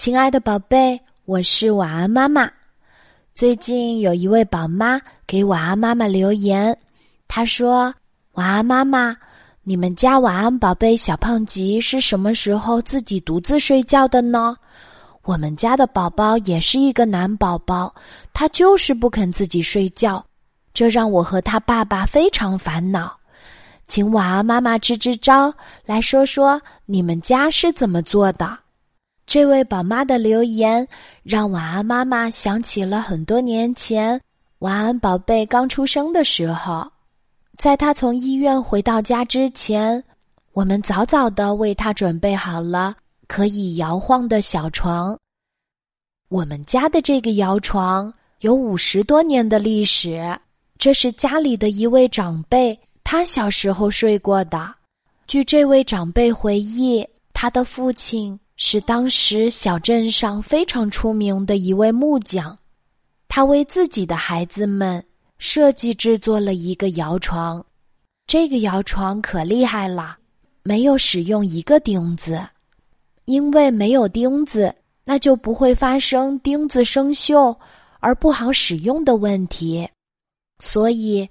亲爱的宝贝，我是晚安妈妈。最近有一位宝妈给晚安妈妈留言，她说：“晚安妈妈，你们家晚安宝贝小胖吉是什么时候自己独自睡觉的呢？我们家的宝宝也是一个男宝宝，他就是不肯自己睡觉，这让我和他爸爸非常烦恼。请晚安妈妈支支招，来说说你们家是怎么做的。”这位宝妈的留言让晚安妈妈想起了很多年前晚安宝贝刚出生的时候，在他从医院回到家之前，我们早早的为他准备好了可以摇晃的小床。我们家的这个摇床有五十多年的历史，这是家里的一位长辈他小时候睡过的。据这位长辈回忆，他的父亲。是当时小镇上非常出名的一位木匠，他为自己的孩子们设计制作了一个摇床。这个摇床可厉害了，没有使用一个钉子，因为没有钉子，那就不会发生钉子生锈而不好使用的问题。所以，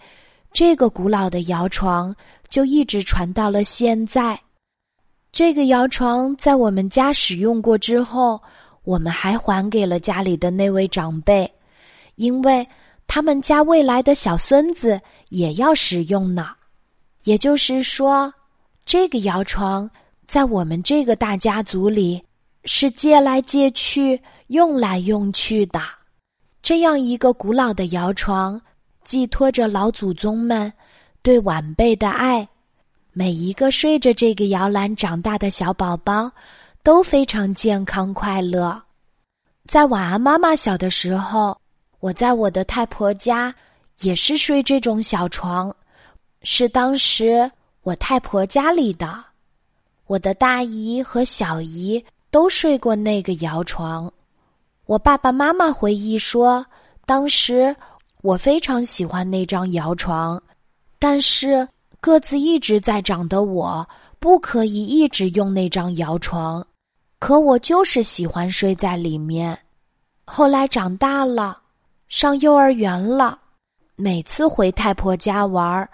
这个古老的摇床就一直传到了现在。这个摇床在我们家使用过之后，我们还还给了家里的那位长辈，因为他们家未来的小孙子也要使用呢。也就是说，这个摇床在我们这个大家族里是借来借去、用来用去的。这样一个古老的摇床，寄托着老祖宗们对晚辈的爱。每一个睡着这个摇篮长大的小宝宝，都非常健康快乐。在晚安妈妈小的时候，我在我的太婆家也是睡这种小床，是当时我太婆家里的。我的大姨和小姨都睡过那个摇床。我爸爸妈妈回忆说，当时我非常喜欢那张摇床，但是。个子一直在长的我，不可以一直用那张摇床，可我就是喜欢睡在里面。后来长大了，上幼儿园了，每次回太婆家玩，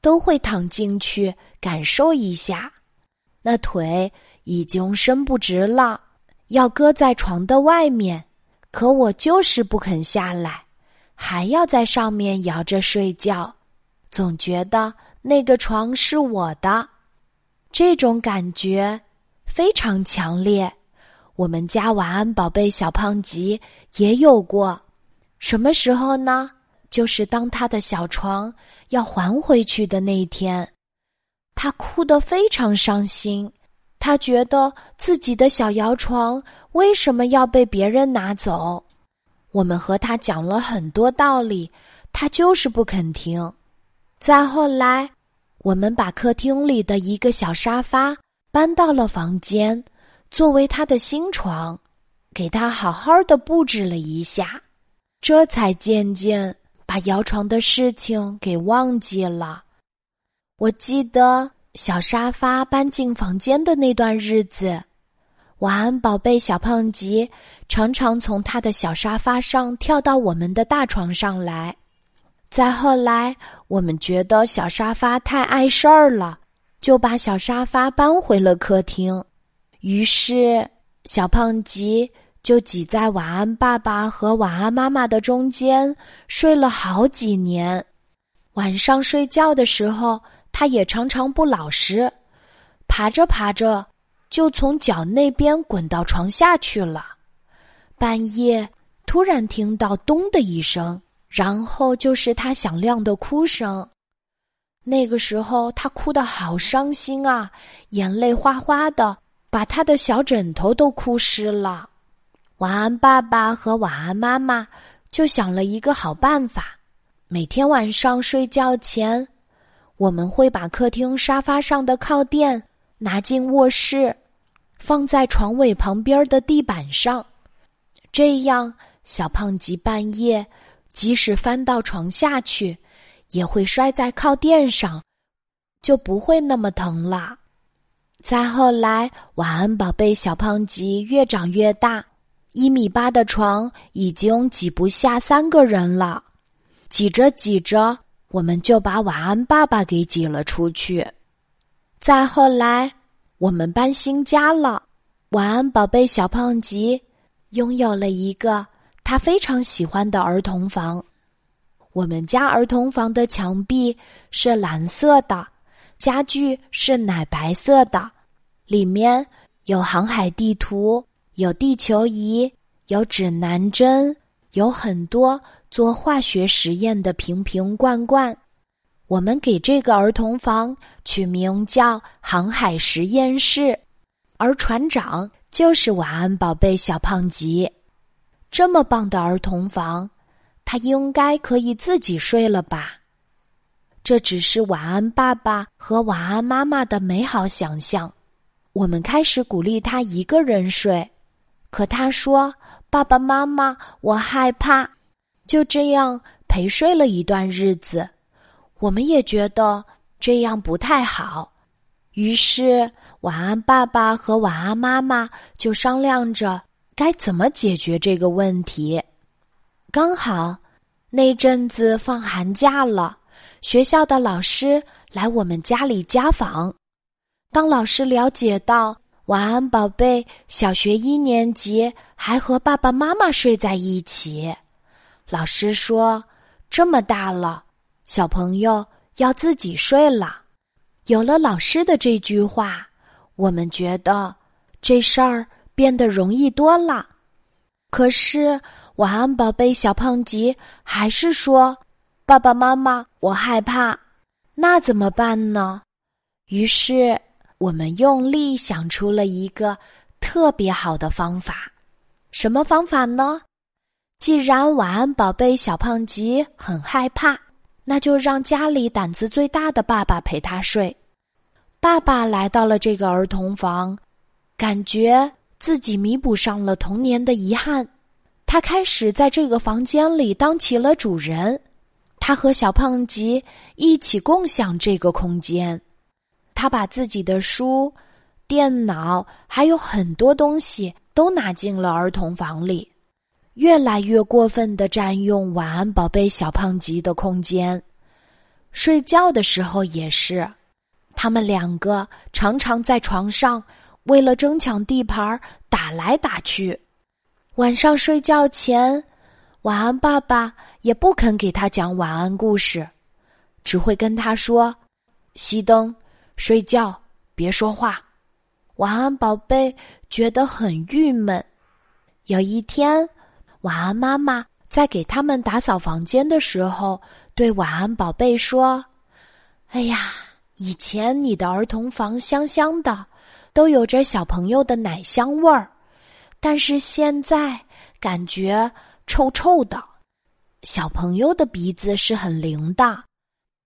都会躺进去感受一下。那腿已经伸不直了，要搁在床的外面，可我就是不肯下来，还要在上面摇着睡觉，总觉得。那个床是我的，这种感觉非常强烈。我们家晚安宝贝小胖吉也有过，什么时候呢？就是当他的小床要还回去的那一天，他哭得非常伤心。他觉得自己的小摇床为什么要被别人拿走？我们和他讲了很多道理，他就是不肯听。再后来。我们把客厅里的一个小沙发搬到了房间，作为他的新床，给他好好的布置了一下，这才渐渐把摇床的事情给忘记了。我记得小沙发搬进房间的那段日子，晚安宝贝小胖吉常常从他的小沙发上跳到我们的大床上来。再后来，我们觉得小沙发太碍事儿了，就把小沙发搬回了客厅。于是，小胖吉就挤在晚安爸爸和晚安妈妈的中间睡了好几年。晚上睡觉的时候，他也常常不老实，爬着爬着就从脚那边滚到床下去了。半夜突然听到“咚”的一声。然后就是他响亮的哭声，那个时候他哭得好伤心啊，眼泪哗哗的，把他的小枕头都哭湿了。晚安，爸爸和晚安妈妈就想了一个好办法，每天晚上睡觉前，我们会把客厅沙发上的靠垫拿进卧室，放在床尾旁边的地板上，这样小胖吉半夜。即使翻到床下去，也会摔在靠垫上，就不会那么疼了。再后来，晚安宝贝小胖吉越长越大，一米八的床已经挤不下三个人了，挤着挤着，我们就把晚安爸爸给挤了出去。再后来，我们搬新家了，晚安宝贝小胖吉拥有了一个他非常喜欢的儿童房。我们家儿童房的墙壁是蓝色的，家具是奶白色的，里面有航海地图。有地球仪，有指南针，有很多做化学实验的瓶瓶罐罐。我们给这个儿童房取名叫“航海实验室”，而船长就是晚安宝贝小胖吉。这么棒的儿童房，他应该可以自己睡了吧？这只是晚安爸爸和晚安妈妈的美好想象。我们开始鼓励他一个人睡。可他说：“爸爸妈妈，我害怕。”就这样陪睡了一段日子，我们也觉得这样不太好。于是，晚安爸爸和晚安妈妈就商量着该怎么解决这个问题。刚好那阵子放寒假了，学校的老师来我们家里家访。当老师了解到。晚安，宝贝。小学一年级还和爸爸妈妈睡在一起。老师说：“这么大了，小朋友要自己睡了。”有了老师的这句话，我们觉得这事儿变得容易多了。可是，晚安，宝贝。小胖吉还是说：“爸爸妈妈，我害怕。”那怎么办呢？于是。我们用力想出了一个特别好的方法，什么方法呢？既然晚安宝贝小胖吉很害怕，那就让家里胆子最大的爸爸陪他睡。爸爸来到了这个儿童房，感觉自己弥补上了童年的遗憾。他开始在这个房间里当起了主人，他和小胖吉一起共享这个空间。他把自己的书、电脑还有很多东西都拿进了儿童房里，越来越过分的占用晚安宝贝小胖吉的空间。睡觉的时候也是，他们两个常常在床上为了争抢地盘打来打去。晚上睡觉前，晚安爸爸也不肯给他讲晚安故事，只会跟他说：“熄灯。”睡觉，别说话。晚安，宝贝，觉得很郁闷。有一天，晚安妈妈在给他们打扫房间的时候，对晚安宝贝说：“哎呀，以前你的儿童房香香的，都有着小朋友的奶香味儿，但是现在感觉臭臭的。小朋友的鼻子是很灵的。”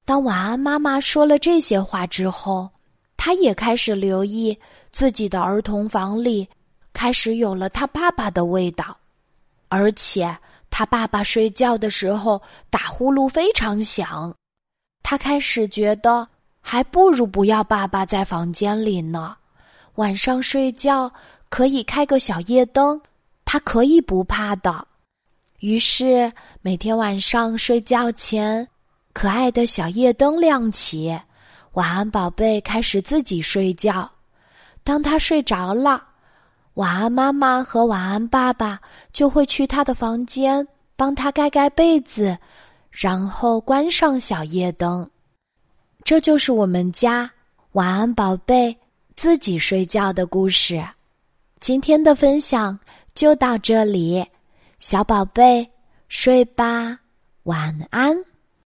当晚安妈妈说了这些话之后，他也开始留意自己的儿童房里开始有了他爸爸的味道，而且他爸爸睡觉的时候打呼噜非常响。他开始觉得还不如不要爸爸在房间里呢。晚上睡觉可以开个小夜灯，他可以不怕的。于是每天晚上睡觉前。可爱的小夜灯亮起，晚安宝贝开始自己睡觉。当他睡着了，晚安妈妈和晚安爸爸就会去他的房间帮他盖盖被子，然后关上小夜灯。这就是我们家晚安宝贝自己睡觉的故事。今天的分享就到这里，小宝贝睡吧，晚安。